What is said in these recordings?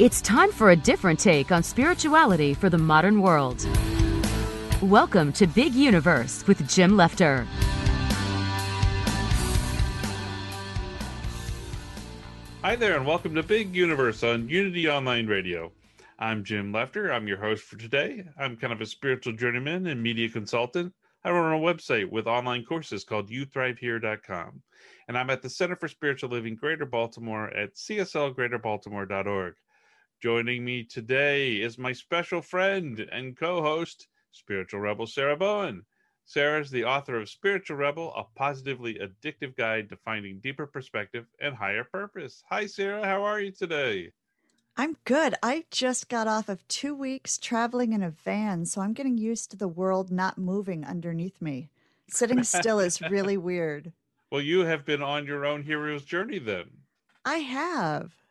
It's time for a different take on spirituality for the modern world. Welcome to Big Universe with Jim Lefter. Hi there, and welcome to Big Universe on Unity Online Radio. I'm Jim Lefter. I'm your host for today. I'm kind of a spiritual journeyman and media consultant. I run a website with online courses called YouThriveHere.com. And I'm at the Center for Spiritual Living Greater Baltimore at cslgreaterbaltimore.org. Joining me today is my special friend and co host, Spiritual Rebel Sarah Bowen. Sarah is the author of Spiritual Rebel, a positively addictive guide to finding deeper perspective and higher purpose. Hi, Sarah. How are you today? I'm good. I just got off of two weeks traveling in a van, so I'm getting used to the world not moving underneath me. Sitting still is really weird. Well, you have been on your own hero's journey then. I have.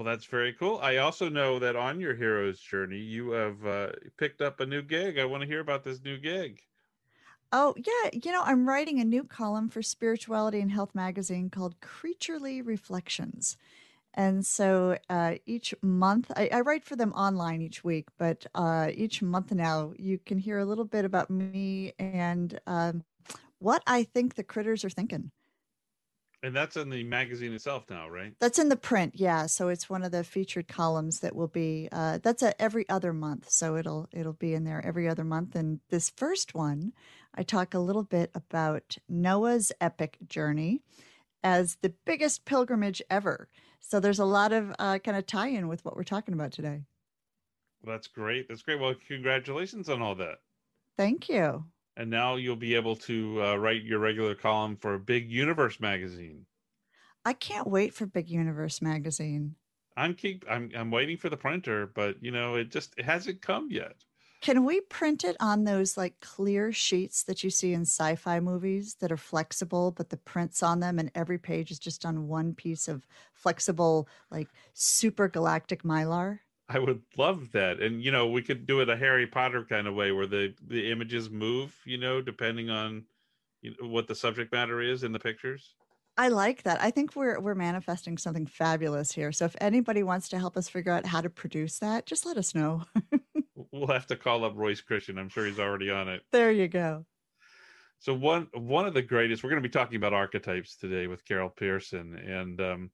Well, that's very cool. I also know that on your hero's journey, you have uh, picked up a new gig. I want to hear about this new gig. Oh, yeah. You know, I'm writing a new column for Spirituality and Health magazine called Creaturely Reflections. And so uh, each month, I, I, write for them online each week, but uh, each month now, you can hear a little bit about me and um, what I think the critters are thinking. And that's in the magazine itself now, right? That's in the print, yeah. So it's one of the featured columns that will be. Uh, that's a every other month, so it'll it'll be in there every other month. And this first one, I talk a little bit about Noah's epic journey as the biggest pilgrimage ever. So there's a lot of uh, kind of tie-in with what we're talking about today. Well, that's great. That's great. Well, congratulations on all that. Thank you and now you'll be able to uh, write your regular column for Big Universe magazine. I can't wait for Big Universe magazine. I'm keep I'm I'm waiting for the printer, but you know it just it hasn't come yet. Can we print it on those like clear sheets that you see in sci-fi movies that are flexible, but the prints on them and every page is just on one piece of flexible, like super galactic mylar? I would love that. And you know, we could do it a Harry Potter kind of way where the the images move, you know, depending on you know, what the subject matter is in the pictures. I like that. I think we're we're manifesting something fabulous here. So if anybody wants to help us figure out how to produce that, just let us know. we'll have to call up Royce Christian. I'm sure he's already on it. There you go. So one one of the greatest. We're going to be talking about archetypes today with Carol Pearson, and um,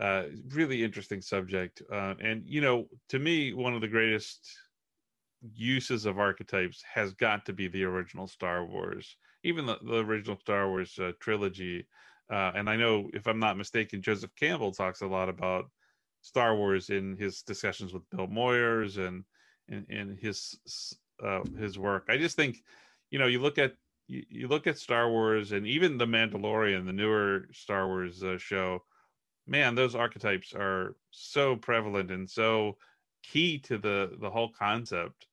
uh, really interesting subject. Uh, and, you know, to me, one of the greatest uses of archetypes has got to be the original Star Wars, even the, the original Star Wars uh, trilogy. Uh, and I know, if I'm not mistaken, Joseph Campbell talks a lot about Star Wars in his discussions with Bill Moyers and in, in his uh, his work. I just think, you know, you look at you, you look at Star Wars and even the Mandalorian, the newer Star Wars show man, those archetypes are so prevalent and so key to the the whole concept.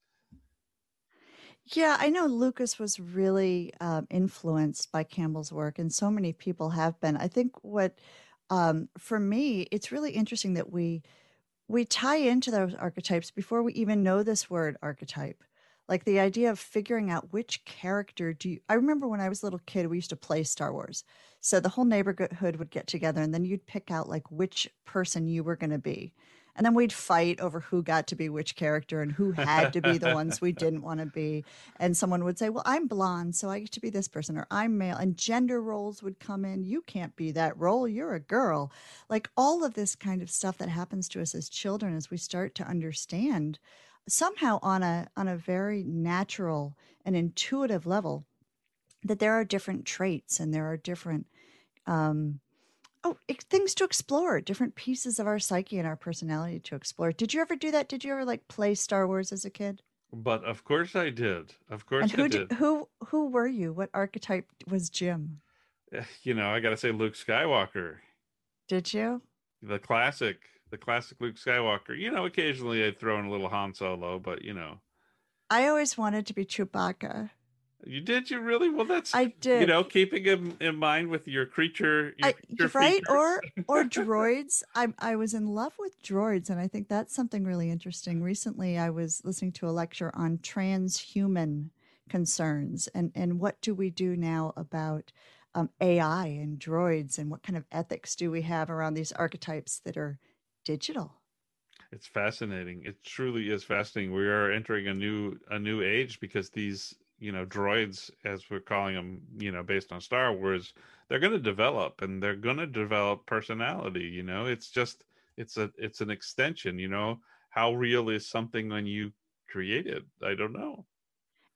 Yeah, I know Lucas was really um, influenced by Campbell's work, and so many people have been. I think what, um, for me, it's really interesting that we we tie into those archetypes before we even know this word archetype like the idea of figuring out which character do you i remember when i was a little kid we used to play star wars so the whole neighborhood would get together and then you'd pick out like which person you were going to be And then we'd fight over who got to be which character and who had to be the ones we didn't want to be. And someone would say, Well, I'm blonde, so I get to be this person, or I'm male. And gender roles would come in. You can't be that role. You're a girl. Like all of this kind of stuff that happens to us as children as we start to understand somehow on a on a very natural and intuitive level that there are different traits and there are different um, oh things to explore different pieces of our psyche and our personality to explore. Did you ever do that? Did you ever like play star wars as a kid? But of course i did. Of course and who I did. did. who who were you? What archetype was jim? Eh, you know i gotta say luke skywalker. Did you? The classic the classic luke skywalker. You know occasionally i'd throw in a little han solo but you know. I always wanted to be chewbacca. You did? You really? Well that's i did. you know keeping him in mind with your creature your, I, right? Features. or or droids. I i was in love with droids and i think that's something really interesting. Recently i was listening to a lecture on transhuman concerns and and what do we do now about um, ai and droids and what kind of ethics do we have around these archetypes that are digital. It's fascinating. It truly is fascinating. We are entering a new a new age because these you know droids as we're calling them you know based on star wars they're going to develop and they're going to develop personality you know? It's just it's a it's an extension you know? How real is something when you create it? I don't know.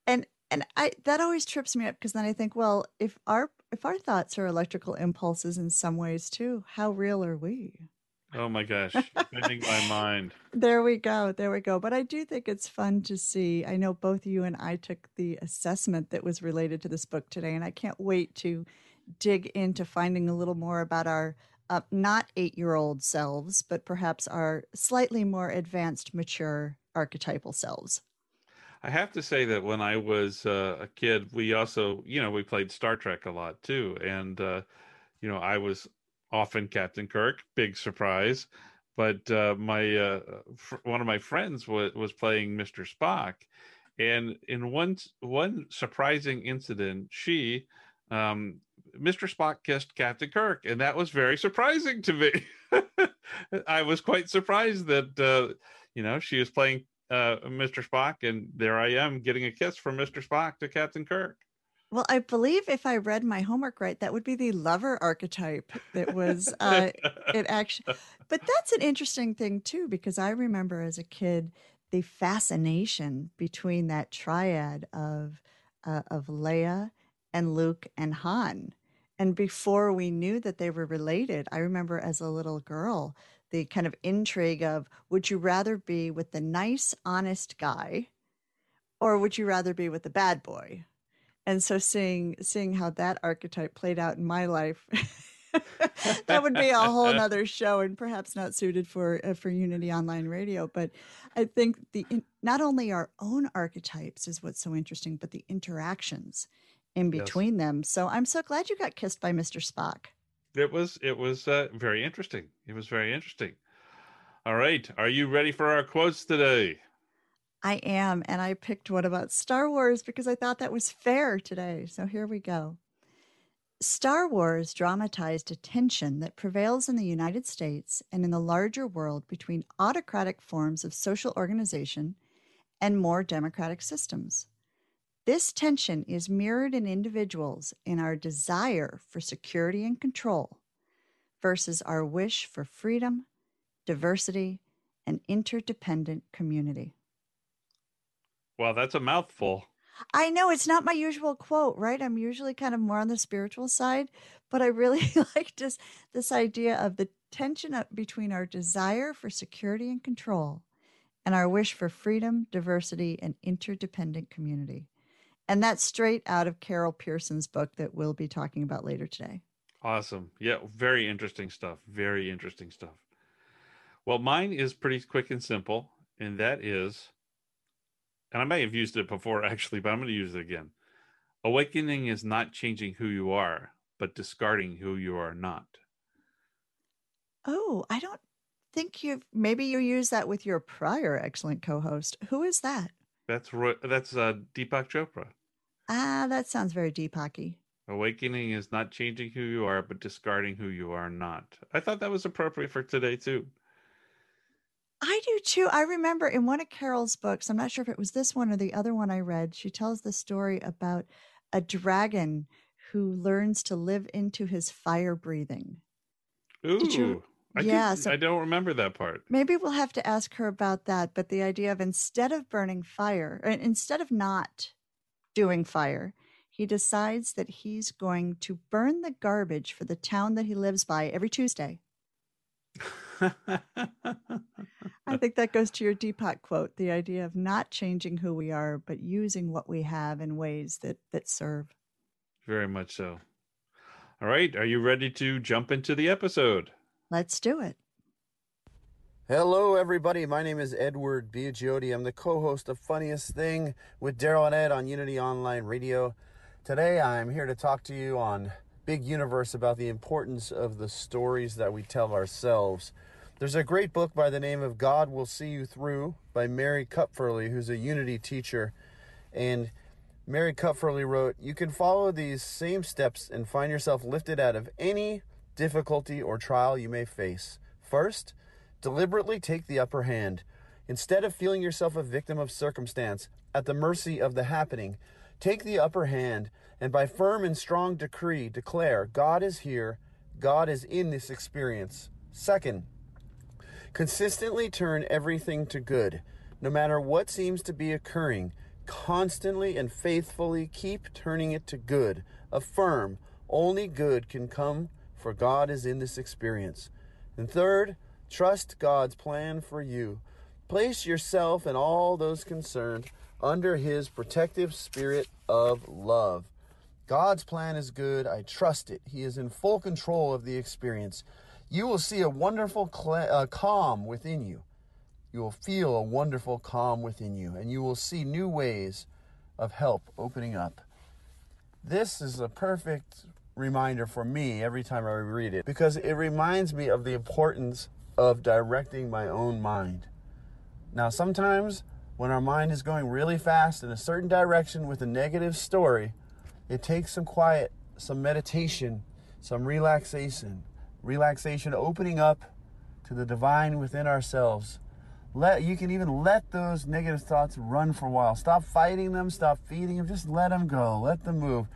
And and i that always trips me up because then i think well if our if our thoughts are electrical impulses in some ways too how real are we oh my gosh bending my mind There we go. There we go. But I do think it's fun to see. I know both you and I took the assessment that was related to this book today, and I can't wait to dig into finding a little more about our uh, not eight year old selves, but perhaps our slightly more advanced, mature archetypal selves. I have to say that when I was uh, a kid, we also, you know, we played Star Trek a lot too. And, uh, you know, I was often Captain Kirk, big surprise. But uh, my uh, fr- one of my friends was was playing Mr. Spock, and in one one surprising incident, she, um, Mr. Spock kissed Captain Kirk, and that was very surprising to me. I was quite surprised that uh, you know she was playing uh, Mr. Spock, and there I am getting a kiss from Mr. Spock to Captain Kirk. Well, I believe if I read my homework right, that would be the lover archetype that was uh, it actually. But that's an interesting thing too, because I remember as a kid the fascination between that triad of uh, of Leia and Luke and Han. And before we knew that they were related, I remember as a little girl the kind of intrigue of would you rather be with the nice, honest guy, or would you rather be with the bad boy? And so seeing seeing how that archetype played out in my life that would be a whole nother show and perhaps not suited for uh, for unity online radio but i think the in, not only our own archetypes is what's so interesting but the interactions in Yes. between them so i'm so glad you got kissed by mr spock It was it was uh, very interesting. It was very interesting. All right, are you ready for our quotes today? I am, and I picked one about Star Wars because I thought that was fair today. So here we go. Star Wars dramatized a tension that prevails in the United States and in the larger world between autocratic forms of social organization and more democratic systems. This tension is mirrored in individuals in our desire for security and control versus our wish for freedom, diversity, and interdependent community. Well, that's a mouthful. I know it's not my usual quote, right? I'm usually kind of more on the spiritual side, but I really like this this idea of the tension between our desire for security and control and our wish for freedom, diversity, and interdependent community. And that's straight out of Carol Pearson's book that we'll be talking about later today. Awesome. Yeah, very interesting stuff. Very interesting stuff. Well, mine is pretty quick and simple, and that is, and I may have used it before actually, but I'm going to use it again. Awakening is not changing who you are, but discarding who you are not. Oh, I don't think you've maybe you used that with your prior excellent co-host. Who is that? That's Roy, that's uh, Deepak Chopra. Ah, that sounds very Deepaky. Awakening is not changing who you are, but discarding who you are not. I thought that was appropriate for today too. I do too. I remember in one of Carol's books, I'm not sure if it was this one or the other one I read, she tells the story about a dragon who learns to live into his fire breathing. Ooh. you- I, Yeah, so- I don't remember that part. Maybe we'll have to ask her about that. But the idea of instead of burning fire, uh, instead of not doing fire, he decides that he's going to burn the garbage for the town that he lives by every Tuesday. I think that goes to your Deepak quote the idea of not changing who we are, but using what we have in ways that, that serve. Very much so. All right. Are you ready to jump into the episode? Let's do it. Hello, everybody. My name is Edward Biagiotti. I'm the co host of Funniest Thing with Daryl and Ed on Unity Online Radio. Today, I'm here to talk to you on Big Universe about the importance of the stories that we tell ourselves. There's a great book by the name of God Will See You Through by Mary Kupferle, who's a Unity teacher. And Mary Kupferle wrote, You can follow these same steps and find yourself lifted out of any difficulty or trial you may face. First, deliberately take the upper hand. Instead of feeling yourself a victim of circumstance, at the mercy of the happening, take the upper hand and by firm and strong decree declare God is here, God is in this experience. Second, consistently turn everything to good. No matter what seems to be occurring, constantly and faithfully keep turning it to good. Affirm only good can come, for God is in this experience. And third, trust God's plan for you. Place yourself and all those concerned under His protective spirit of love. God's plan is good. I trust it. He is in full control of the experience. You will see a wonderful cla uh, calm within you. You will feel a wonderful calm within you, and you will see new ways of help opening up. This is a perfect reminder for me every time I read it because it reminds me of the importance of directing my own mind. Now, sometimes when our mind is going really fast in a certain direction with a negative story, it takes some quiet, some meditation, some relaxation, relaxation opening up to the divine within ourselves. Let you can even let those negative thoughts run for a while. Stop fighting them, stop feeding them, just let them go, let them move.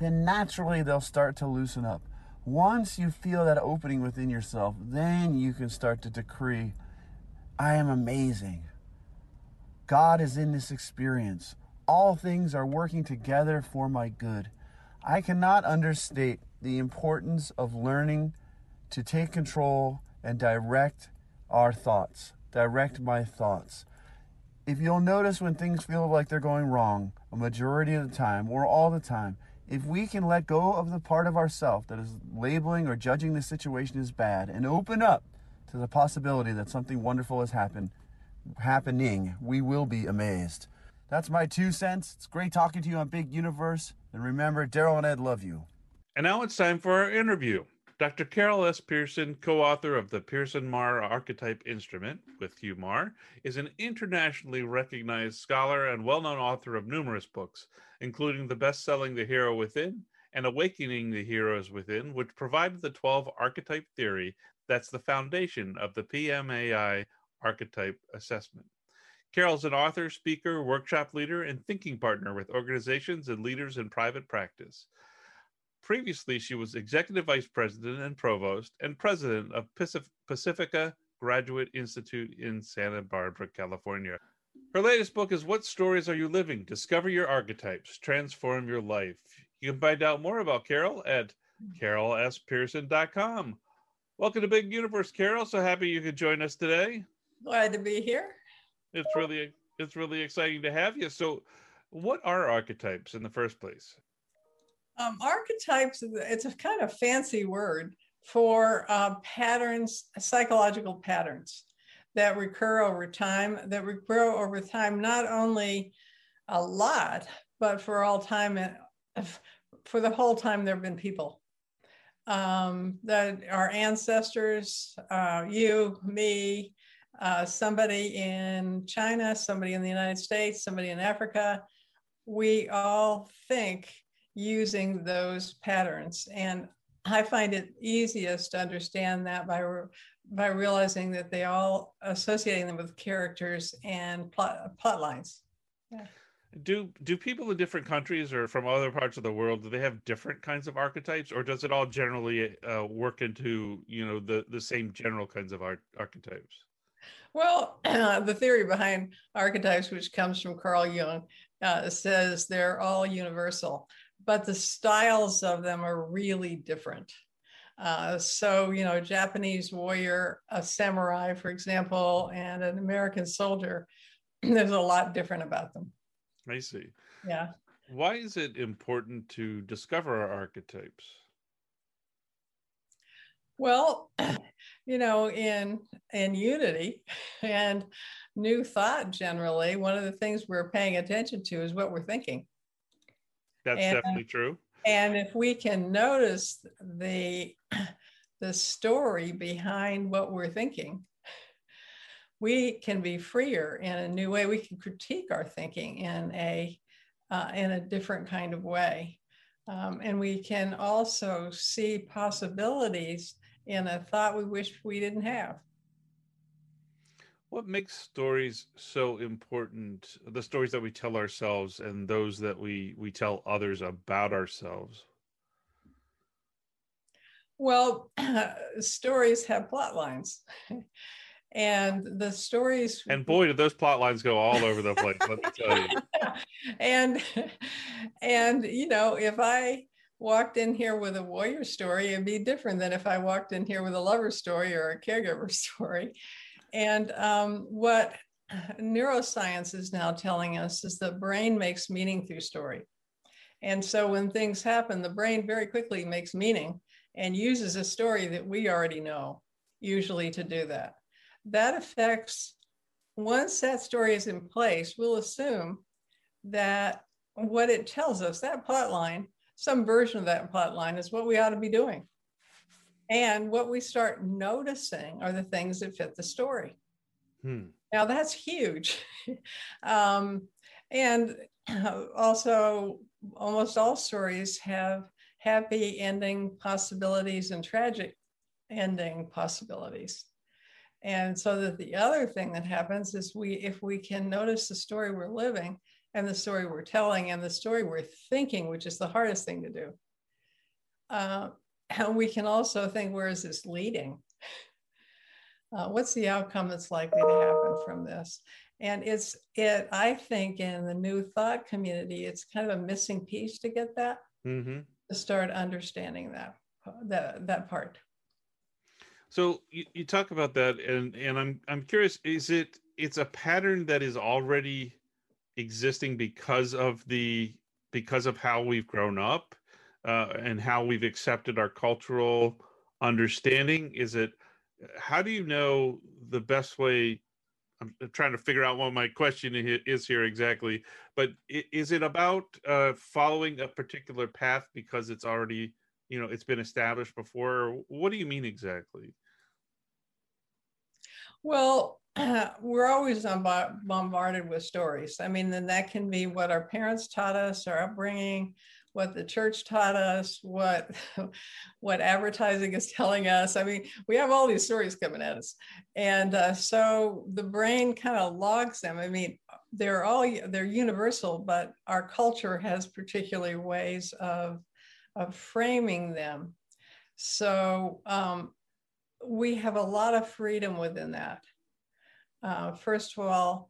Then naturally they'll start to loosen up. Once you feel that opening within yourself, then you can start to decree, I am amazing. God is in this experience. All things are working together for my good. I cannot understate the importance of learning to take control and direct our thoughts, direct my thoughts. If you'll notice when things feel like they're going wrong, a majority of the time or all the time, if we can let go of the part of ourself that is labeling or judging the situation as bad and open up to the possibility that something wonderful has happened, happening, we will be amazed. That's my two cents. It's great talking to you on Big Universe. And remember, Daryl and Ed love you. And now it's time for our interview. Dr. Carol S. Pearson, co author of the Pearson Marr Archetype Instrument with Hugh Marr, is an internationally recognized scholar and well known author of numerous books, including the best selling The Hero Within and Awakening the Heroes Within, which provided the 12 archetype theory that's the foundation of the PMAI archetype assessment. Carol's an author, speaker, workshop leader, and thinking partner with organizations and leaders in private practice. Previously, she was executive vice president and provost and president of Pacifica Graduate Institute in Santa Barbara, California. Her latest book is What Stories Are You Living? Discover Your Archetypes, Transform Your Life. You can find out more about Carol at carolspearson.com. Welcome to Big Universe, Carol. So happy you could join us today. Glad to be here. It's really it's really exciting to have you. So, what are archetypes in the first place? Um, archetypes, it's a kind of fancy word for uh, patterns, psychological patterns that recur over time, that recur over time, not only a lot, but for all time, for the whole time there have been people. Um, that our ancestors, uh, you, me, uh, somebody in China, somebody in the United States, somebody in Africa, we all think using those patterns. And I find it easiest to understand that by by realizing that they all associating them with characters and plot plot lines. Yeah. Do do people in different countries or from other parts of the world do they have different kinds of archetypes, or does it all generally uh, work into you know the the same general kinds of art, archetypes? Well, uh, the theory behind archetypes, which comes from Carl Jung, uh, says they're all universal, but the styles of them are really different. Uh, so, you know, Japanese warrior, a samurai, for example, and an American soldier, there's a lot different about them. I see. Yeah. Why is it important to discover our archetypes? Well, you know, in in unity and new thought generally, one of the things we're paying attention to is what we're thinking. That's and, definitely true. And if we can notice the the story behind what we're thinking, we can be freer in a new way. We can critique our thinking in a uh, in a different kind of way, um, and we can also see possibilities in a thought we wish we didn't have. What makes stories so important? The stories that we tell ourselves and those that we we tell others about ourselves. Well, stories have plot lines. and the stories and boy did those plot lines go all over the place let me tell you and and you know if i walked in here with a warrior story it'd be different than if i walked in here with a lover story or a caregiver story and um, what neuroscience is now telling us is the brain makes meaning through story and so when things happen the brain very quickly makes meaning and uses a story that we already know usually to do that that affects once that story is in place, we'll assume that what it tells us, that plot line, some version of that plot line is what we ought to be doing. And what we start noticing are the things that fit the story. Hmm. Now that's huge. um, and also, almost all stories have happy ending possibilities and tragic ending possibilities. And so that the other thing that happens is we, if we can notice the story we're living and the story we're telling and the story we're thinking, which is the hardest thing to do, uh, and we can also think, where is this leading? Uh, what's the outcome that's likely to happen from this? And it's it. I think in the new thought community, it's kind of a missing piece to get that mm-hmm. to start understanding that that that part. So you, you talk about that, and and I'm I'm curious. Is it it's a pattern that is already existing because of the because of how we've grown up uh, and how we've accepted our cultural understanding? Is it how do you know the best way? I'm trying to figure out what my question is here exactly, but is it about uh, following a particular path because it's already you know it's been established before? What do you mean exactly? Well, we're always bombarded with stories. I mean, then that can be what our parents taught us, our upbringing, what the church taught us, what what advertising is telling us. I mean, we have all these stories coming at us, and uh, so the brain kind of logs them. I mean, they're all they're universal, but our culture has particularly ways of of framing them. So um, we have a lot of freedom within that. Uh, first of all,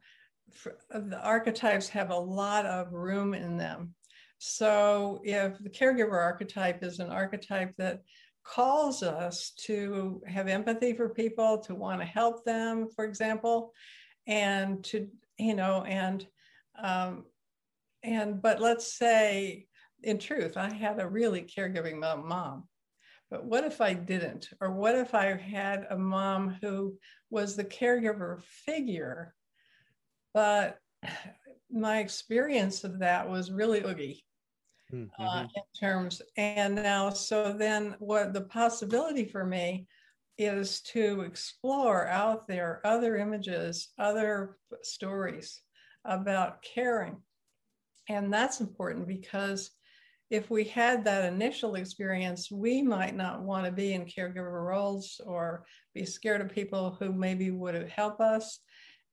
the archetypes have a lot of room in them. So if the caregiver archetype is an archetype that calls us to have empathy for people, to want to help them, for example, and to, you know, and, um, and, but let's say in truth, I had a really caregiving mom but what if I didn't? Or what if I had a mom who was the caregiver figure, but my experience of that was really oogie uh, mm-hmm. uh, in terms. And now, so then what the possibility for me is to explore out there other images, other stories about caring. And that's important because if we had that initial experience, we might not want to be in caregiver roles or be scared of people who maybe would help us.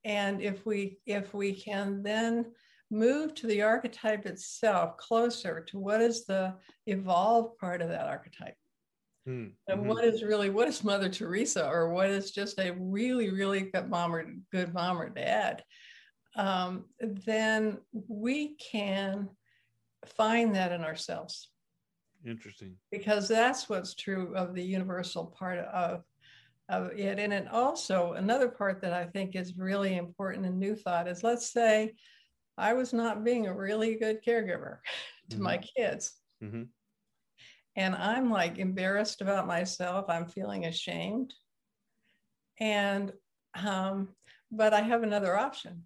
And if we if we can then move to the archetype itself closer to what is the evolved part of that archetype. Mm-hmm. And what is really what is Mother Teresa or what is just a really, really good mom or good mom or dad, um, then we can find that in ourselves. Interesting. Because that's what's true of the universal part of of it. And it also another part that I think is really important in New Thought is let's say I was not being a really good caregiver to mm-hmm. my kids. Mm-hmm. And I'm like embarrassed about myself. I'm feeling ashamed. And, um, but I have another option.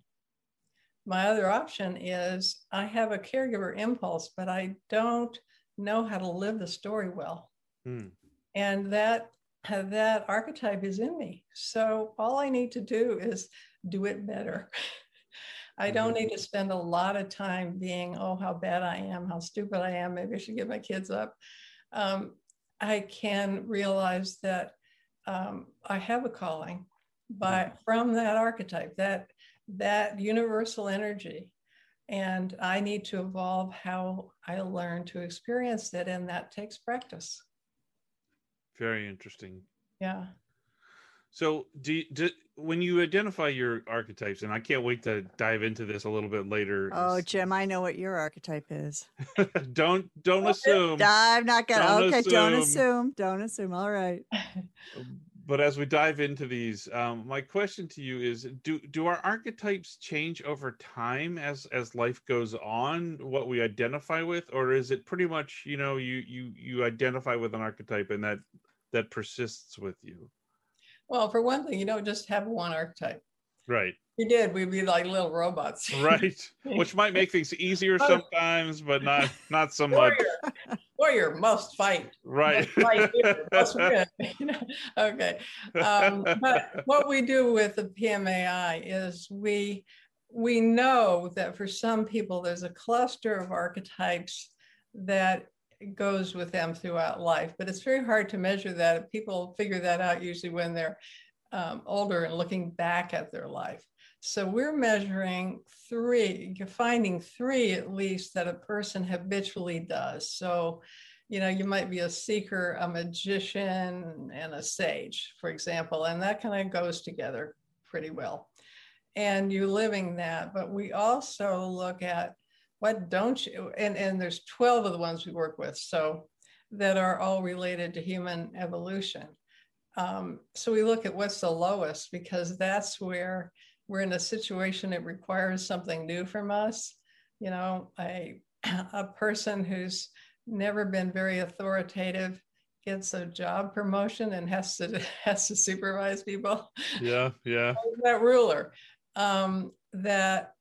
My other option is I have a caregiver impulse, but I don't know how to live the story well. Mm. And that that archetype is in me. So all I need to do is do it better. I don't mm-hmm. need to spend a lot of time being, oh, how bad I am, how stupid I am. Maybe I should get my kids up. Um, I can realize that um, I have a calling by mm-hmm. from that archetype, that that universal energy, and I need to evolve how I learn to experience it, and that takes practice. Very interesting. Yeah. So, do, do when you identify your archetypes, and I can't wait to dive into this a little bit later. Oh, Jim, I know what your archetype is. don't don't assume. I'm not gonna. Don't okay, assume. don't assume. Don't assume. All right. But as we dive into these, um, my question to you is: Do do our archetypes change over time as as life goes on? What we identify with, or is it pretty much you know you you you identify with an archetype and that that persists with you? Well, for one thing, you don't just have one archetype. Right. you did, we'd be like little robots. right. Which might make things easier sometimes, but not not so much. Warrior, warrior must fight. Right. Must fight, must win. okay. Um, but what we do with the PMAI is we we know that for some people there's a cluster of archetypes that goes with them throughout life. But it's very hard to measure that. People figure that out usually when they're um, older and looking back at their life. So we're measuring three, you're finding three at least that a person habitually does. So, you know, you might be a seeker, a magician, and a sage, for example, and that kind of goes together pretty well. And you're living that. But we also look at what don't you and and there's 12 of the ones we work with so that are all related to human evolution. Um, so we look at what's the lowest because that's where we're in a situation that requires something new from us. You know a a person who's never been very authoritative gets a job promotion and has to has to supervise people. Yeah yeah. That ruler. Um, that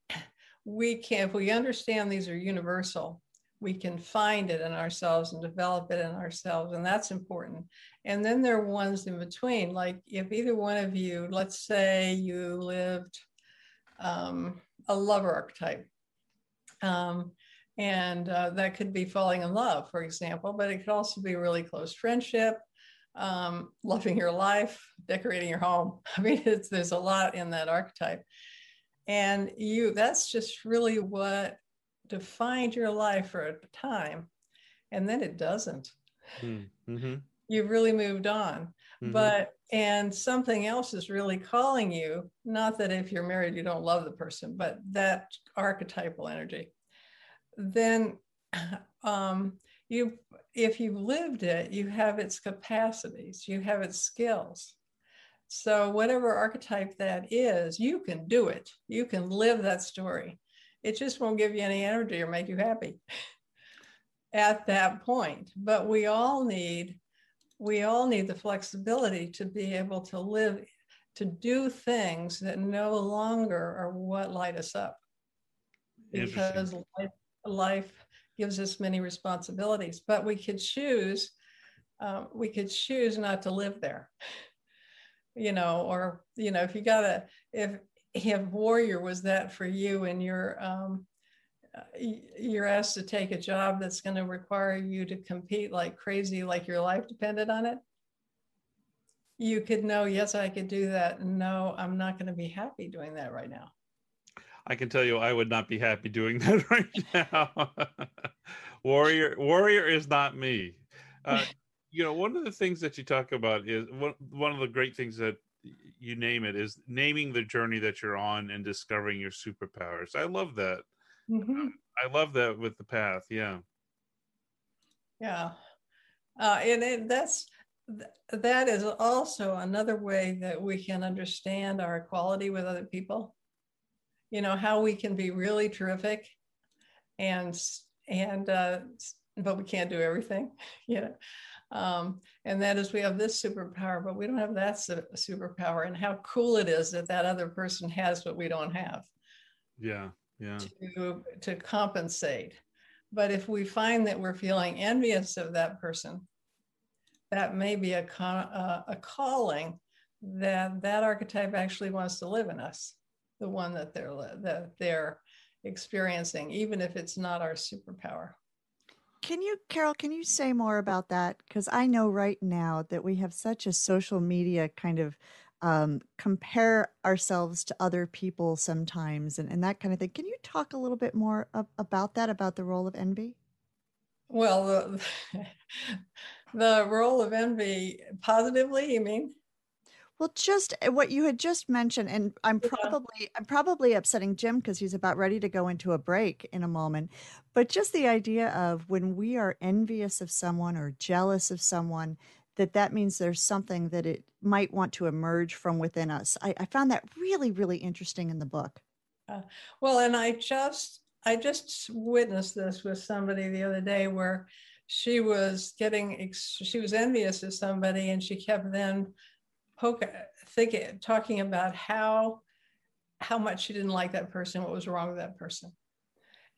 we can, if we understand these are universal, we can find it in ourselves and develop it in ourselves. And that's important. And then there are ones in between. Like if either one of you, let's say you lived um, a lover archetype, um, and uh, that could be falling in love, for example, but it could also be really close friendship, um, loving your life, decorating your home. I mean, there's a lot in that archetype and you that's just really what defined your life for a time and then it doesn't hmm. mm-hmm. you've really moved on mm-hmm. but and something else is really calling you not that if you're married you don't love the person but that archetypal energy then um, you if you've lived it you have its capacities you have its skills so, whatever archetype that is, you can do it. You can live that story. It just won't give you any energy or make you happy at that point. But we all need we all need the flexibility to be able to live to do things that no longer are what light us up because life, life, gives us many responsibilities but we could choose uh, we could choose not to live there you know, or, you know, if you got a, if, if warrior was that for you and you're, um, you're asked to take a job that's going to require you to compete like crazy, like your life depended on it, you could know, yes, I could do that. No, I'm not going to be happy doing that right now. I can tell you, I would not be happy doing that right now. warrior, warrior is not me. Uh, you know, one of the things that you talk about is one one of the great things that you name it is naming the journey that you're on and discovering your superpowers. I love that. Mm-hmm. I love that with the path. Yeah. Yeah. Uh, and it, that's that is also another way that we can understand our equality with other people. You know how we can be really terrific, and and uh, but we can't do everything. You know, um, and that is we have this superpower, but we don't have that superpower. And how cool it is that that other person has what we don't have. Yeah, yeah. To to compensate, but if we find that we're feeling envious of that person, that may be a uh, a calling that that archetype actually wants to live in us, the one that they're that they're experiencing, even if it's not our superpower. Can you, Carol, can you say more about that? Because I know right now that we have such a social media kind of um, compare ourselves to other people sometimes and, and that kind of thing. Can you talk a little bit more ab- about that, about the role of envy? Well, the, the role of envy positively, you mean? Well, just eh, what you had just mentioned, and I'm probably I'm probably upsetting Jim because he's about ready to go into a break in a moment. But just the idea of when we are envious of someone or jealous of someone, that that means there's something that it might want to emerge from within us. I, I found that really really interesting in the book. Uh, well, and I just I just witnessed this with somebody the other day where she was getting she was envious of somebody and she kept then poke, thinking, talking about how how much she didn't like that person, what was wrong with that person,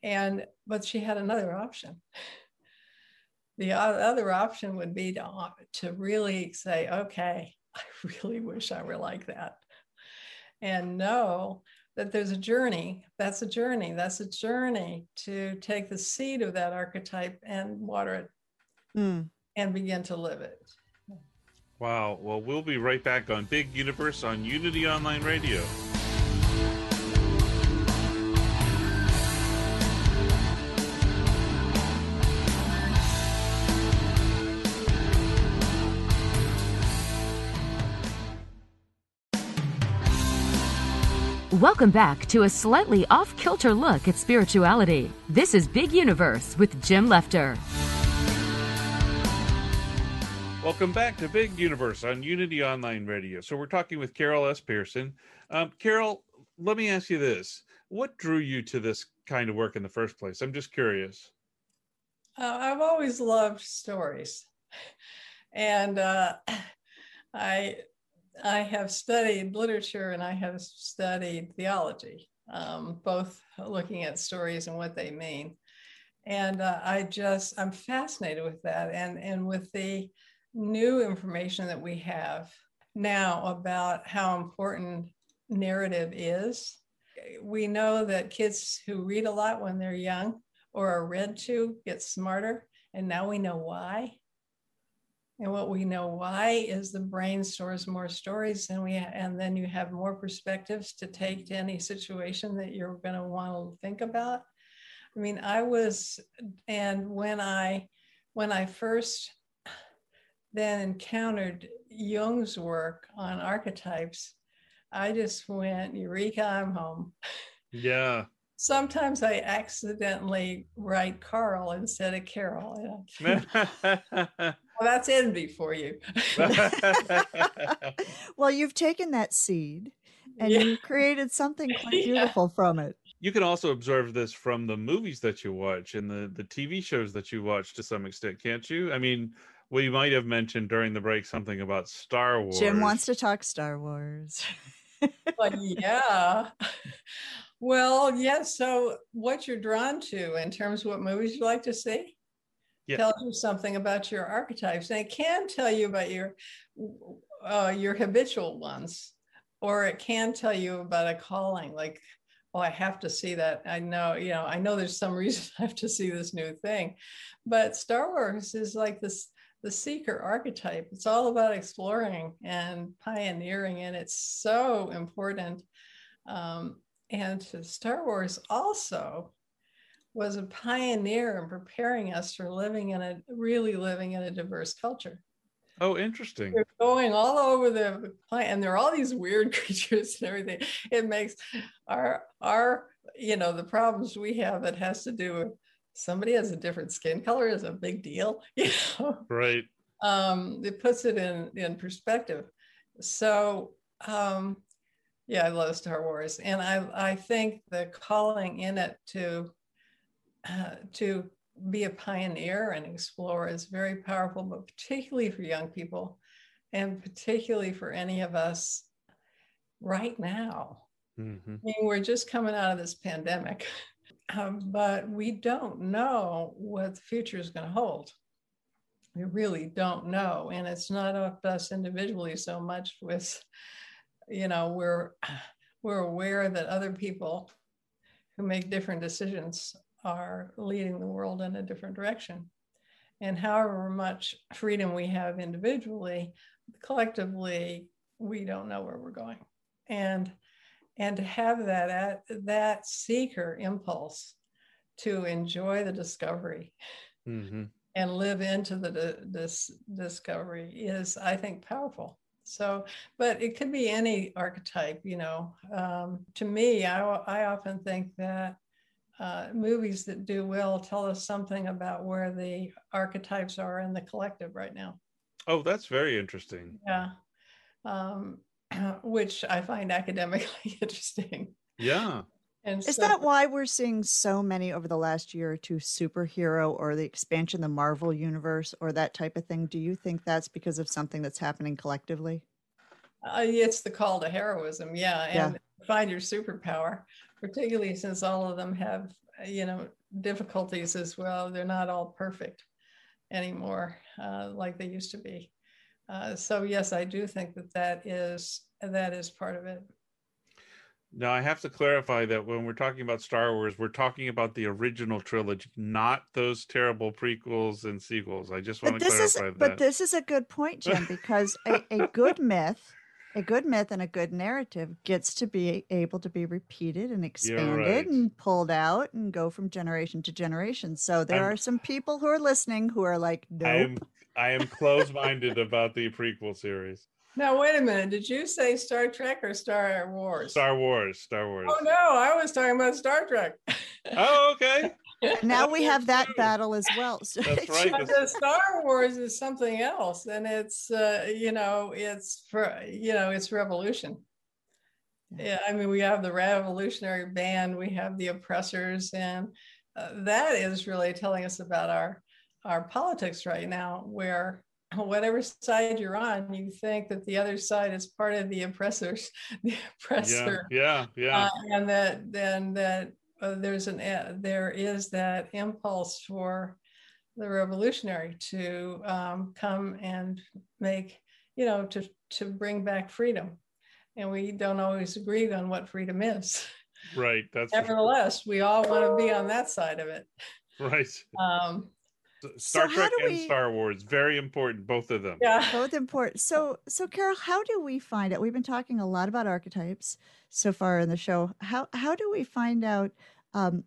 and but she had another option. The other option would be to to really say, okay, I really wish I were like that, and know that there's a journey. That's a journey. That's a journey to take the seed of that archetype and water it mm. and begin to live it. Wow. Well, we'll be right back on Big Universe on Unity Online Radio. Welcome back to a slightly off kilter look at spirituality. This is Big Universe with Jim Lefter. Welcome back to Big Universe on Unity Online Radio. So we're talking with Carol S. Pearson. Um, Carol, let me ask you this: What drew you to this kind of work in the first place? I'm just curious. Uh, I've always loved stories, and uh, I I have studied literature and I have studied theology, um, both looking at stories and what they mean. And uh, I just I'm fascinated with that, and and with the new information that we have now about how important narrative is. We know that kids who read a lot when they're young or are read to get smarter, and now we know why. And what we know why is the brain stores more stories, and we and then you have more perspectives to take to any situation that you're going to want to think about. I mean, I was, and when I when I first then encountered Jung's work on archetypes, I just went, Eureka, I'm home. Yeah. Sometimes I accidentally write Carl instead of Carol. well, that's envy for you. well, you've taken that seed and yeah. you created something quite beautiful yeah. from it. You can also observe this from the movies that you watch and the, the TV shows that you watch to some extent, can't you? I mean, we might have mentioned during the break something about Star Wars. Jim wants to talk Star Wars. but yeah. Well, yes. Yeah, so, what you're drawn to in terms of what movies you like to see yeah. tells you something about your archetypes, and it can tell you about your uh, your habitual ones, or it can tell you about a calling. Like, oh, I have to see that. I know, you know, I know there's some reason I have to see this new thing. But Star Wars is like this the seeker archetype. It's all about exploring and pioneering, and it's so important. Um, and Star Wars also was a pioneer in preparing us for living in a really living in a diverse culture. Oh, interesting. They're going all over the planet, and there are all these weird creatures and everything. It makes our our you know the problems we have that has to do with somebody has a different skin color is a big deal. You know, right? Um, it puts it in in perspective. So um, yeah, I love Star Wars, and I I think the calling in it to uh, to be a pioneer and explore is very powerful, but particularly for young people and particularly for any of us right now. Mm-hmm. I mean, we're just coming out of this pandemic, um, but we don't know what the future is going to hold. We really don't know. And it's not up to us individually so much with, you know, we're we're aware that other people who make different decisions are leading the world in a different direction. And however much freedom we have individually, collectively, we don't know where we're going. And and to have that that seeker impulse to enjoy the discovery mm-hmm. and live into the this discovery is, I think, powerful. So, but it could be any archetype. You know, um, to me, I I often think that uh, movies that do well tell us something about where the archetypes are in the collective right now. Oh, that's very interesting. Yeah. Um, which I find academically interesting. Yeah. And is so, that why we're seeing so many over the last year or two superhero or the expansion the Marvel universe or that type of thing? Do you think that's because of something that's happening collectively? Uh, it's the call to heroism, yeah, and yeah. find your superpower particularly since all of them have, you know, difficulties as well. They're not all perfect anymore uh, like they used to be. Uh, so yes, I do think that that is that is part of it. Now I have to clarify that when we're talking about Star Wars, we're talking about the original trilogy, not those terrible prequels and sequels. I just want but to clarify is, that. But this is a good point, Jim, because a, a good myth a good myth and a good narrative gets to be able to be repeated and expanded right. and pulled out and go from generation to generation. So there I'm, are some people who are listening who are like, nope. I am, I am close-minded about the prequel series. Now wait a minute. Did you say Star Trek or Star Wars? Star Wars. Star Wars. Oh no, I was talking about Star Trek. oh, okay now we have that battle as well. So That's right. the Star Wars is something else, and it's uh, you know it's for you know it's revolution. Yeah, I mean we have the revolutionary band, we have the oppressors, and uh, that is really telling us about our our politics right now, where whatever side you're on, you think that the other side is part of the oppressors, the oppressor. Yeah, yeah, yeah. Uh, and that then that uh, there's an uh, there is that impulse for the revolutionary to um, come and make you know to to bring back freedom. And we don't always agree on what freedom is. Right that's nevertheless we all want to be on that side of it. Right. Um, Star so Trek and we, Star Wars, very important, both of them. Yeah, both important. So, so Carol, how do we find out? We've been talking a lot about archetypes so far in the show. How how do we find out um,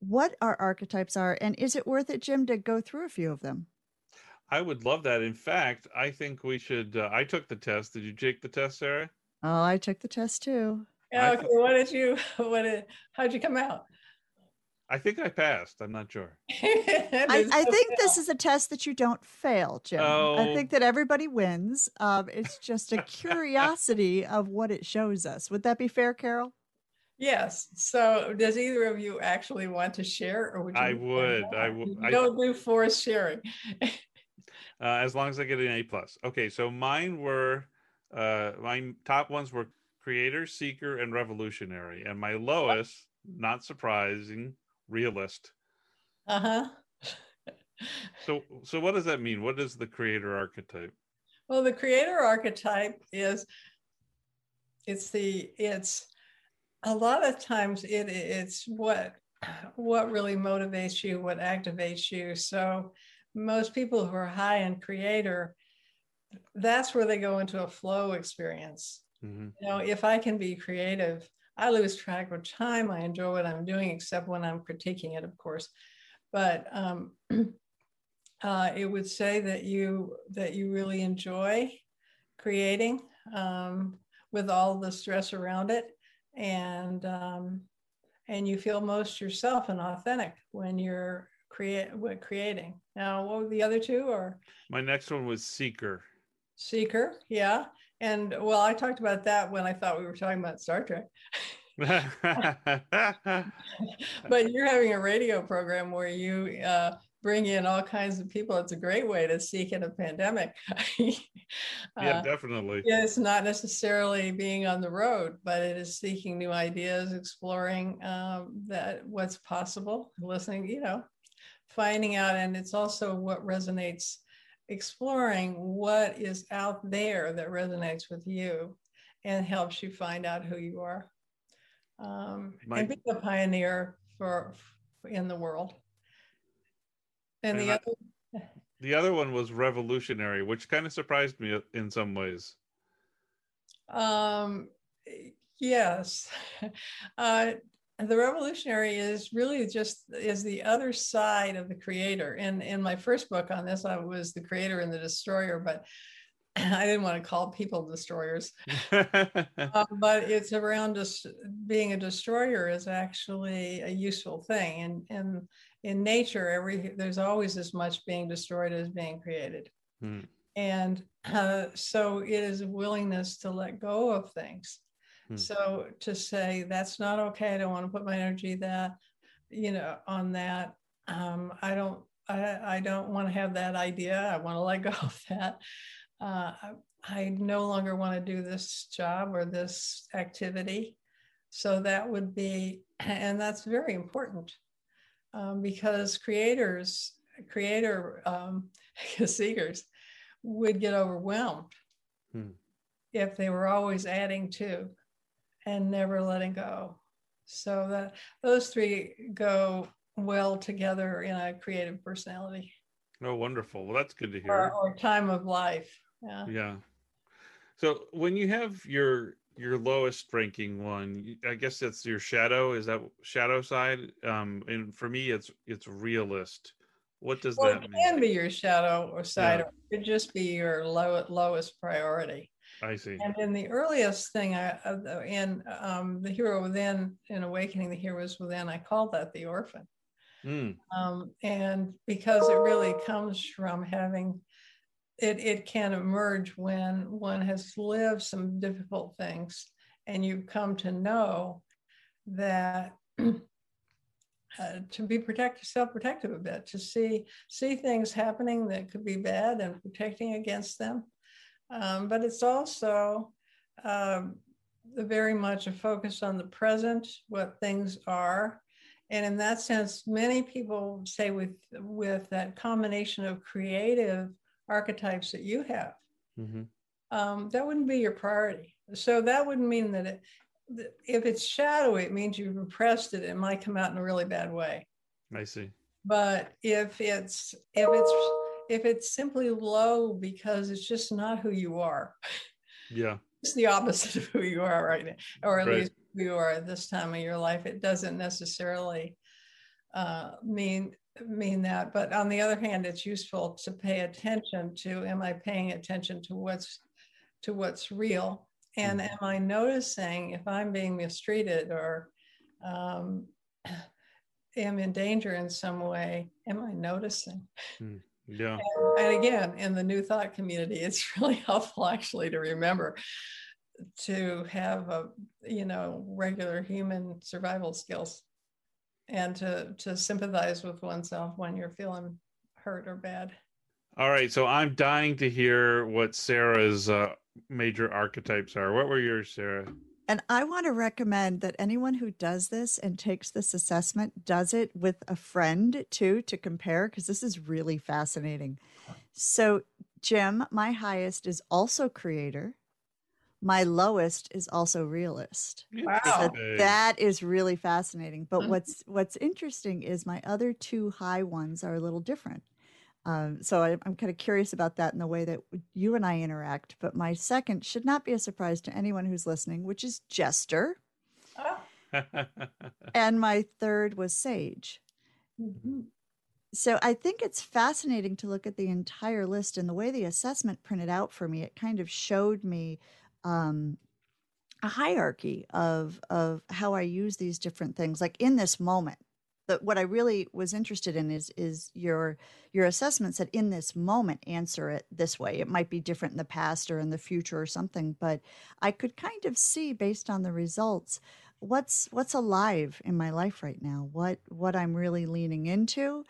what our archetypes are, and is it worth it, Jim, to go through a few of them? I would love that. In fact, I think we should. Uh, I took the test. Did you take the test, Sarah? Oh, I took the test too. Yeah. Okay. what did you? What did? How'd you come out? I think I passed. I'm not sure. I, I, think this is a test that you don't fail, Jim. Oh. I think that everybody wins. Um, it's just a curiosity of what it shows us. Would that be fair, Carol? Yes. So, does either of you actually want to share, or would you? I would. I would. Don't do forced sharing. uh, as long as I get an A plus. Okay. So mine were, uh, my top ones were creator, seeker, and revolutionary, and my lowest, not surprising, realist. Uh huh. so, so what does that mean? What is the creator archetype? Well, the creator archetype is, it's the it's a lot of times it it's what what really motivates you, what activates you. So most people who are high in creator, that's where they go into a flow experience. Mm-hmm. You know, if I can be creative, I lose track of time. I enjoy what I'm doing, except when I'm critiquing it, of course. But um, uh, it would say that you that you really enjoy creating um, with all the stress around it, and um, and you feel most yourself and authentic when you're create creating. Now, what were the other two? Or my next one was seeker. Seeker, yeah. And well, I talked about that when I thought we were talking about Star Trek. but you're having a radio program where you uh, bring in all kinds of people. It's a great way to seek in a pandemic. yeah, uh, definitely. Yeah, it's not necessarily being on the road, but it is seeking new ideas, exploring um, that what's possible, listening, you know, finding out, and it's also what resonates exploring what is out there that resonates with you and helps you find out who you are um, My, and be a pioneer for, for, in the world. And, and the I, other the other one was revolutionary which kind of surprised me in some ways. Um yes. Uh the revolutionary is really just is the other side of the creator. And in my first book on this i was the creator and the destroyer but i didn't want to call people destroyers. Uh, but it's around just being a destroyer is actually a useful thing. And and in nature every there's always as much being destroyed as being created. Hmm. and uh, so it is a willingness to let go of things Hmm. So to say that's not okay, I don't want to put my energy that, you know, on that. Um, I don't, I, I don't want to have that idea. I want to let go of that. Uh, I, I no longer want to do this job or this activity. So that would be, and that's very important um, because creators, creator um, seekers would get overwhelmed hmm. if they were always adding to and never letting go. So that those three go well together in a creative personality. Oh, wonderful. Well, that's good to hear. Or, or time of life. Yeah. Yeah. So when you have your your lowest ranking one, I guess that's your shadow. Is that shadow side? Um, and for me, it's it's realist. What does well, that mean? It can be your shadow or side, yeah. or it could just be your low, lowest priority. I see. And in the earliest thing, I in um, the hero within, in awakening the heroes within, I called that the orphan. Mm. Um, and because it really comes from having it, it can emerge when one has lived some difficult things and you come to know that uh, to be protective, self-protective a bit, to see see things happening that could be bad and protecting against them, um, but it's also um, very much a focus on the present, what things are. And in that sense, many people say with, with that combination of creative archetypes that you have, mm-hmm. um, that wouldn't be your priority. So that wouldn't mean that it, if it's shadowy, it means you've repressed it. It might come out in a really bad way. I see. But if it's if it's if it's simply low because it's just not who you are. Yeah. It's the opposite of who you are right now, or at right. least who you are at this time of your life. It doesn't necessarily uh, mean mean that. But on the other hand, it's useful to pay attention to am I paying attention to what's to what's real? And mm-hmm. am I noticing if I'm being mistreated or um, am in danger in some way? Am I noticing? Mm. Yeah. And, and again, in the new thought community, it's really helpful actually to remember to have a you know regular human survival skills and to to sympathize with oneself when you're feeling hurt or bad. All right so i'm dying to hear what sarah's uh, major archetypes are. What were yours sarah and I want to recommend that anyone who does this and takes this assessment does it with a friend too to compare because this is really fascinating. So, Jim, my highest is also creator, my lowest is also realist. Wow. So that is really fascinating. But Mhm. what's what's interesting is my other two high ones are a little different. Um, so I, I'm kind of curious about that in the way that you and I interact. But my second should not be a surprise to anyone who's listening, which is jester, Ah, and my third was sage. mhm. So I think it's fascinating to look at the entire list and the way the assessment printed out for me. It kind of showed me um, a hierarchy of of how I use these different things, like in this moment. But what I really was interested in is is your your assessment said in this moment answer it this way. It might be different in the past or in the future or something, but I could kind of see based on the results what's what's alive in my life right now, what what I'm really leaning into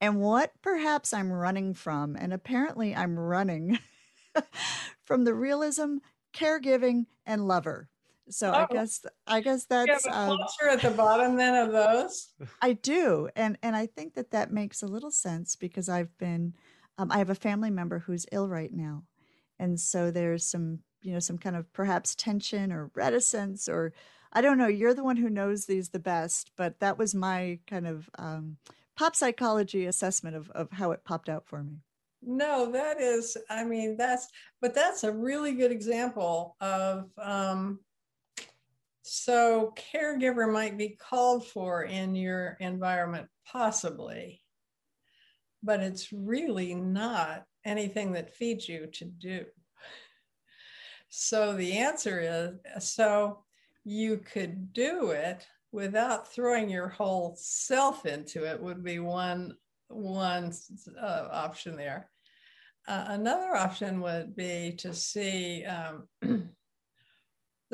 and what perhaps I'm running from. And apparently, I'm running from the realism, caregiving, and lover. So I Oh. guess I guess You have that's a um, at the bottom then of those. I do, and and I think that that makes a little sense because I've been um, I have a family member who's ill right now, and so there's some you know some kind of perhaps tension or reticence or I don't know. You're the one who knows these the best, but that was my kind of um, pop psychology assessment of of how it popped out for me. No, that is, I mean, that's, but that's a really good example of, um, so caregiver might be called for in your environment, possibly, but it's really not anything that feeds you to do. So the answer is, so you could do it without throwing your whole self into it would be one one uh, option there. Uh, another option would be to see um,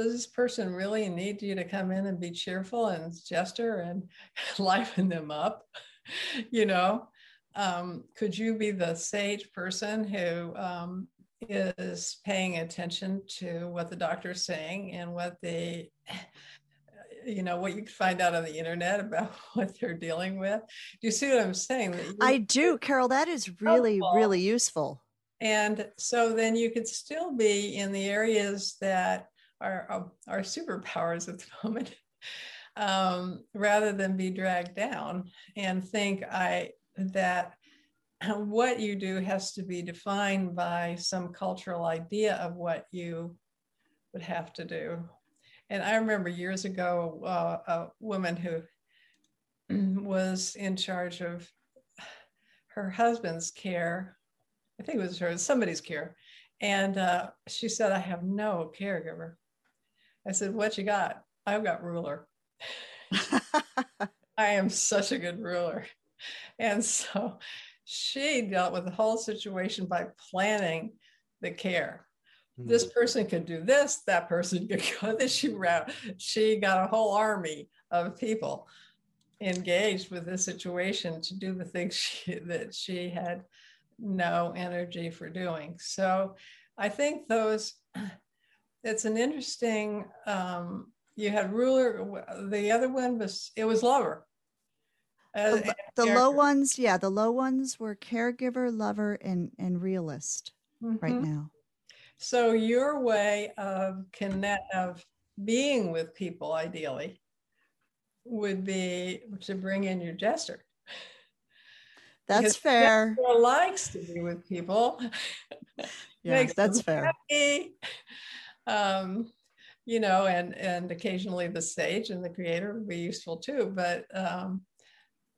does this person really need you to come in and be cheerful and jester and liven them up? you know, um, could you be the sage person who um, is paying attention to what the doctor's saying and what the you know what you can find out on the internet about what they're dealing with do you see what i'm saying I do, Carol. That is really Helpful. really useful. and so then you could still be in the areas that are- are superpowers at the moment um, rather than be dragged down and think i that what you do has to be defined by some cultural idea of what you would have to do and i remember years ago uh, a woman who was in charge of her husband's care I think it was her, somebody's care. And uh, she said, I have no caregiver. I said, What you got? I've got ruler. I am such a good ruler. And so she dealt with the whole situation by planning the care. Hmm. This person could do this, that person could go this. She, she got a whole army of people engaged with this situation to do the things she, that she had no energy for doing. So I think those, it's an interesting, um, you had ruler, the other one was, it was lover. Uh, the, the low ones, yeah, the low ones were caregiver, lover, and and realist right Mhm. now. So your way of connect, of being with people ideally would be to bring in your jester. That's Because fair. Jester likes to be with people. Yeah, that's fair. happy. Um, you know, and and occasionally the sage and the creator would be useful too. But um,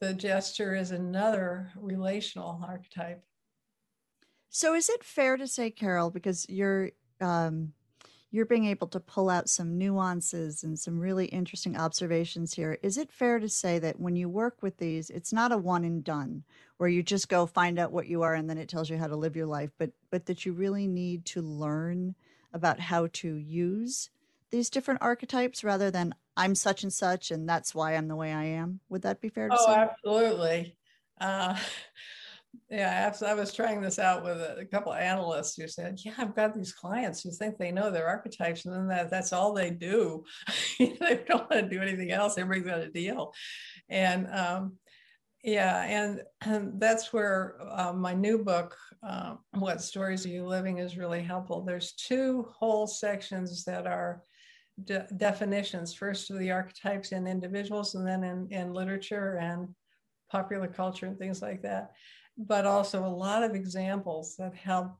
the jester is another relational archetype. So is it fair to say, Carol, because you're um, you're being able to pull out some nuances and some really interesting observations here? Is it fair to say that when you work with these, it's not a one and done where you just go find out what you are and then it tells you how to live your life, but but that you really need to learn about how to use these different archetypes rather than I'm such and such and that's why I'm the way I am. Would that be fair to Oh, say? Oh, absolutely. Uh, yeah, I was trying this out with a, a couple of analysts who said, "Yeah, I've got these clients who think they know their archetypes, and then that, that's all they do. they don't want to do anything else. Everybody's got a deal." And um, yeah, and, and that's where uh, my new book, uh, "What Stories Are You Living," is really helpful. There's two whole sections that are de- definitions. First, of the archetypes in individuals, and then in, in literature and popular culture and things like that. But also a lot of examples that help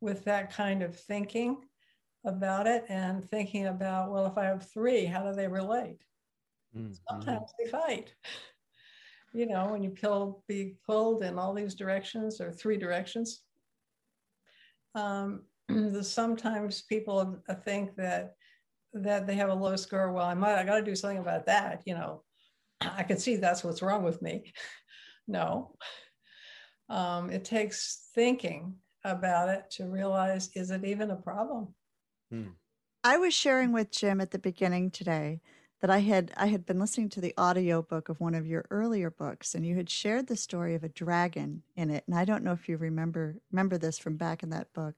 with that kind of thinking about it and thinking about, well, if I have three, how do they relate? Mm-hmm. Sometimes they fight. You know, when you pull, be pulled in all these directions or three directions. Um, the, sometimes people think that that they have a low score. Well, I might, I got to do something about that. You know, I can see that's what's wrong with me. no, um, it takes thinking about it to realize is it even a problem? Hmm. I was sharing with Jim at the beginning today that I had I had been listening to the audio book of one of your earlier books and you had shared the story of a dragon in it and I don't know if you remember remember this from back in that book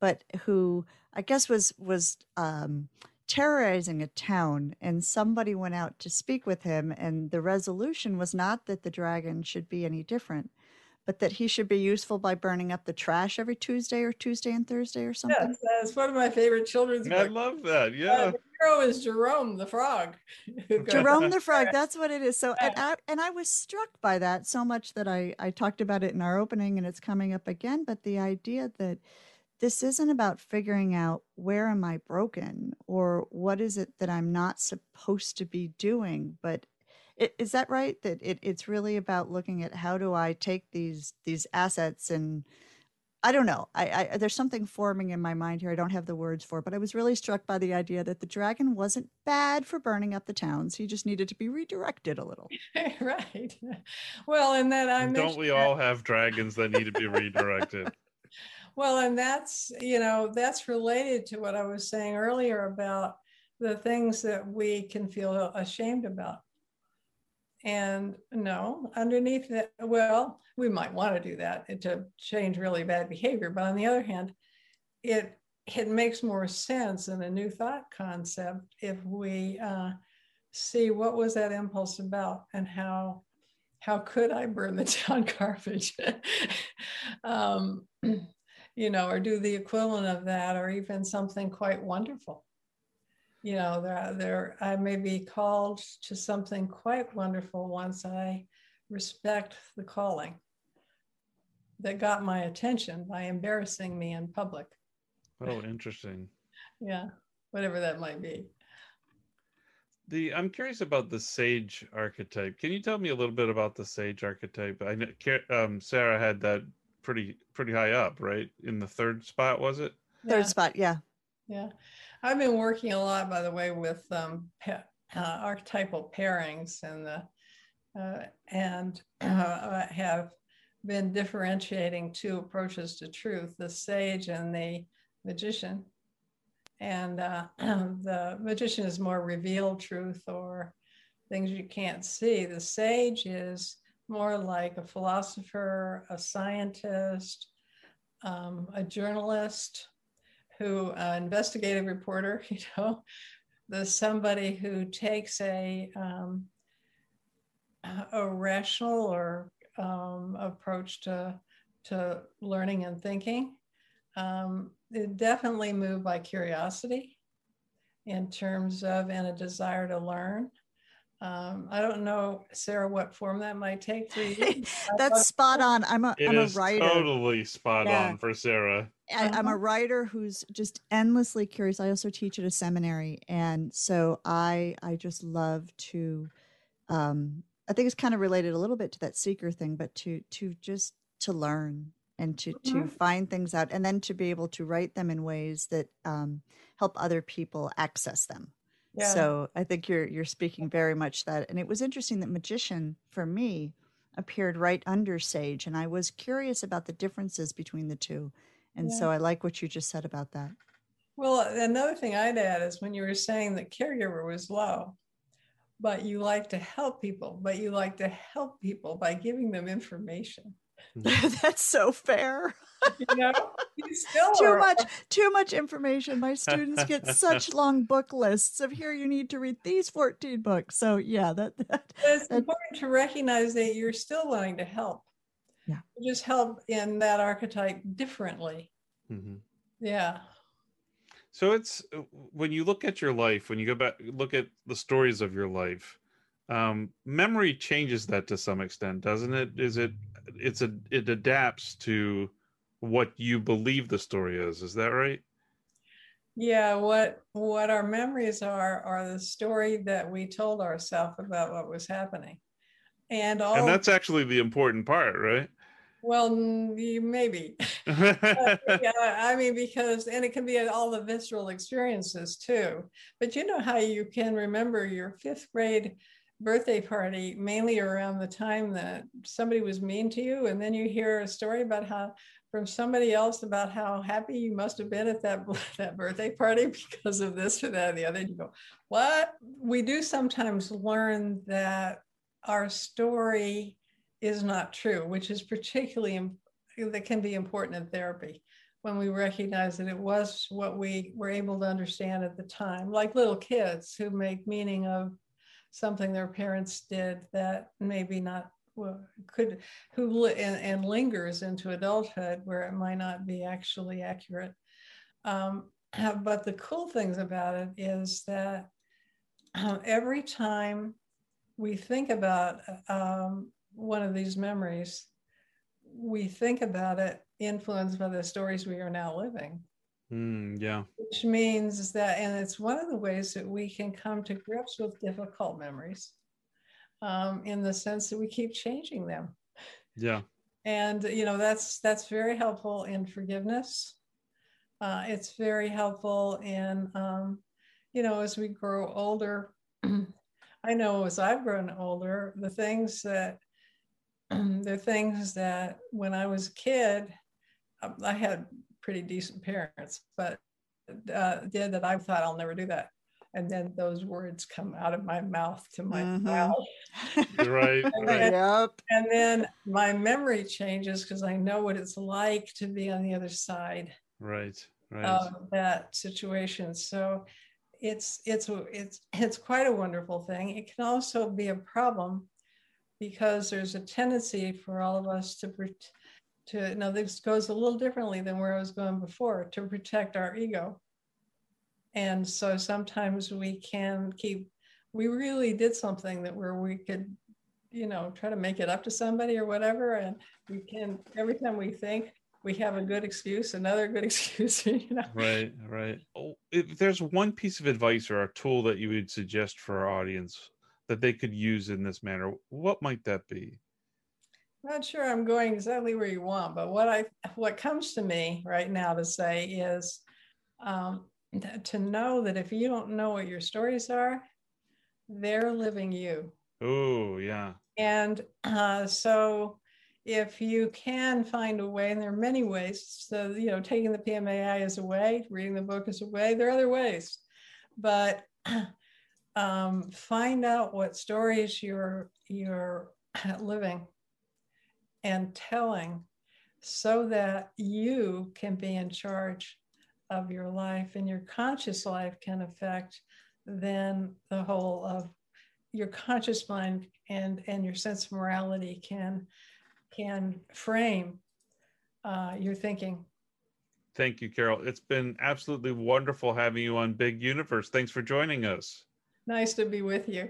but who I guess was was um, terrorizing a town and somebody went out to speak with him and the resolution was not that the dragon should be any different but that he should be useful by burning up the trash every Tuesday or Tuesday and Thursday or something. Yes, that's one of my favorite children's I love that. Yeah. The hero is Jerome the frog. Jerome the frog. That's what it is. So, and I, and I was struck by that so much that I, I talked about it in our opening and it's coming up again. But the idea that this isn't about figuring out where am I broken or what is it that I'm not supposed to be doing, but is that right? That it, it's really about looking at how do I take these these assets and I don't know. I, I, there's something forming in my mind here. I don't have the words for, but I was really struck by the idea that the dragon wasn't bad for burning up the towns. He just needed to be redirected a little. right. Well, and then I don't we all have dragons that need to be redirected? well, and that's you know that's related to what I was saying earlier about the things that we can feel ashamed about. And no, underneath that, well, we might want to do that to change really bad behavior. But on the other hand, it it makes more sense in a new thought concept if we uh, see what was that impulse about and how how could I burn the town garbage, um, you know, or do the equivalent of that, or even something quite wonderful you know, there, there, I may be called to something quite wonderful once I respect the calling that got my attention by embarrassing me in public. Oh, interesting. yeah, whatever that might be. The I'm curious about the sage archetype. Can you tell me a little bit about the sage archetype? I know um, Sarah had that pretty pretty high up, right? In the third spot, was it? Third yeah. spot, yeah. Yeah. I've been working a lot, by the way, with um, uh, archetypal pairings and the uh, and uh, have been differentiating two approaches to truth: the sage and the magician. And uh, the magician is more revealed truth or things you can't see. The sage is more like a philosopher, a scientist, um, a journalist, who uh, investigative reporter, you know, the somebody who takes a um, a rational or um, approach to to learning and thinking. Um, definitely moved by curiosity in terms of and a desire to learn. Um, I don't know, Sarah, what form that might take for you. That's spot on. I'm a it am a writer. Totally spot yeah. on for Sarah. I, am a uh-huh. writer who's just endlessly curious. I also teach at a seminary, and so I I just love to. Um, I think it's kind of related a little bit to that seeker thing, but to to just to learn and to mm-hmm. to find things out, and then to be able to write them in ways that um, help other people access them. Yeah. So I think you're you're speaking very much that, and it was interesting that magician for me appeared right under sage, and I was curious about the differences between the two and yeah. so I like what you just said about that. Well, another thing I'd add is when you were saying that caregiver was low, but you like to help people, but you like to help people by giving them information. Hmm. That's so fair. You know, you still too are- much too much information. My students get such long book lists of here you need to read these 14 books. So yeah, that, that it's that- important to recognize that you're still wanting to help. Yeah. You just help in that archetype differently. Mhm. Yeah. So it's uh, when you look at your life, when you go back, look at the stories of your life. Um, memory changes that to some extent, doesn't it? Is it? It's a. It adapts to what you believe the story is. Is that right? Yeah, what what our memories are are the story that we told ourselves about what was happening. And all And that's actually the important part, right? Well maybe. yeah, I mean, because, and it can be all the visceral experiences too. But you know how you can remember your fifth grade birthday party mainly around the time that somebody was mean to you, and then you hear a story about how from somebody else about how happy you must have been at that that birthday party because of this or that or the other. You go, what? We do sometimes learn that our story is not true, which is particularly that can be important in therapy when we recognize that it was what we were able to understand at the time, like little kids who make meaning of something their parents did that maybe not well, could who and, and lingers into adulthood where it might not be actually accurate. Um, but the cool things about it is that um, every time we think about um, one of these memories, we think about it influenced by the stories we are now living, Mm, yeah. which means that, and it's one of the ways that we can come to grips with difficult memories um, in the sense that we keep changing them. Yeah. And, you know, that's, that's very helpful in forgiveness. Uh, it's very helpful in, um, you know, as we grow older, I know as I've grown older, the things that the things that when I was a kid, um, I had pretty decent parents, but uh, did that I thought I'll never do that. And then those words come out of my mouth to my Mhm. mouth. You're right. right. yep. And then my memory changes because I know what it's like to be on the other side Right. Right. of that situation. So it's it's it's it's quite a wonderful thing. It can also be a problem because there's a tendency for all of us to to now this goes a little differently than where I was going before to protect our ego. And so sometimes we can keep we really did something that where we could you know try to make it up to somebody or whatever and we can every time we think we have a good excuse another good excuse you know Right, right. Oh, If there's one piece of advice or a tool that you would suggest for our audience that they could use in this manner, what might that be? not sure I'm going exactly where you want, but what I what comes to me right now to say is um, to know that if you don't know what your stories are, they're living you, Oh, yeah. and uh, so if you can find a way, and there are many ways. So you know, taking the PMAI is a way, reading the book is a way. There are other ways, but um, find out what stories you're you're living and telling so that you can be in charge of your life and your conscious life can affect then the whole of your conscious mind and and your sense of morality can can frame uh, your thinking Thank you, Carol. It's been absolutely wonderful having you on Big Universe. Thanks for joining us. Nice to be with you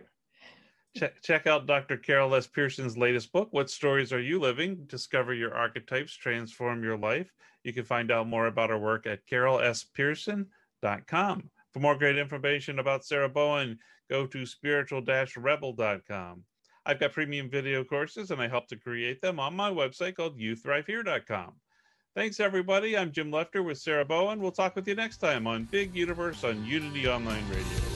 Check, check out Dr. Carol S. Pearson's latest book, What Stories Are You Living? Discover Your Archetypes, Transform Your Life. You can find out more about her work at carolspearson.com. For more great information about Sarah Bowen, go to spiritual rebel.com. I've got premium video courses and I help to create them on my website called youthrivehere.com. Thanks, everybody. I'm Jim Lefter with Sarah Bowen. We'll talk with you next time on Big Universe on Unity Online Radio.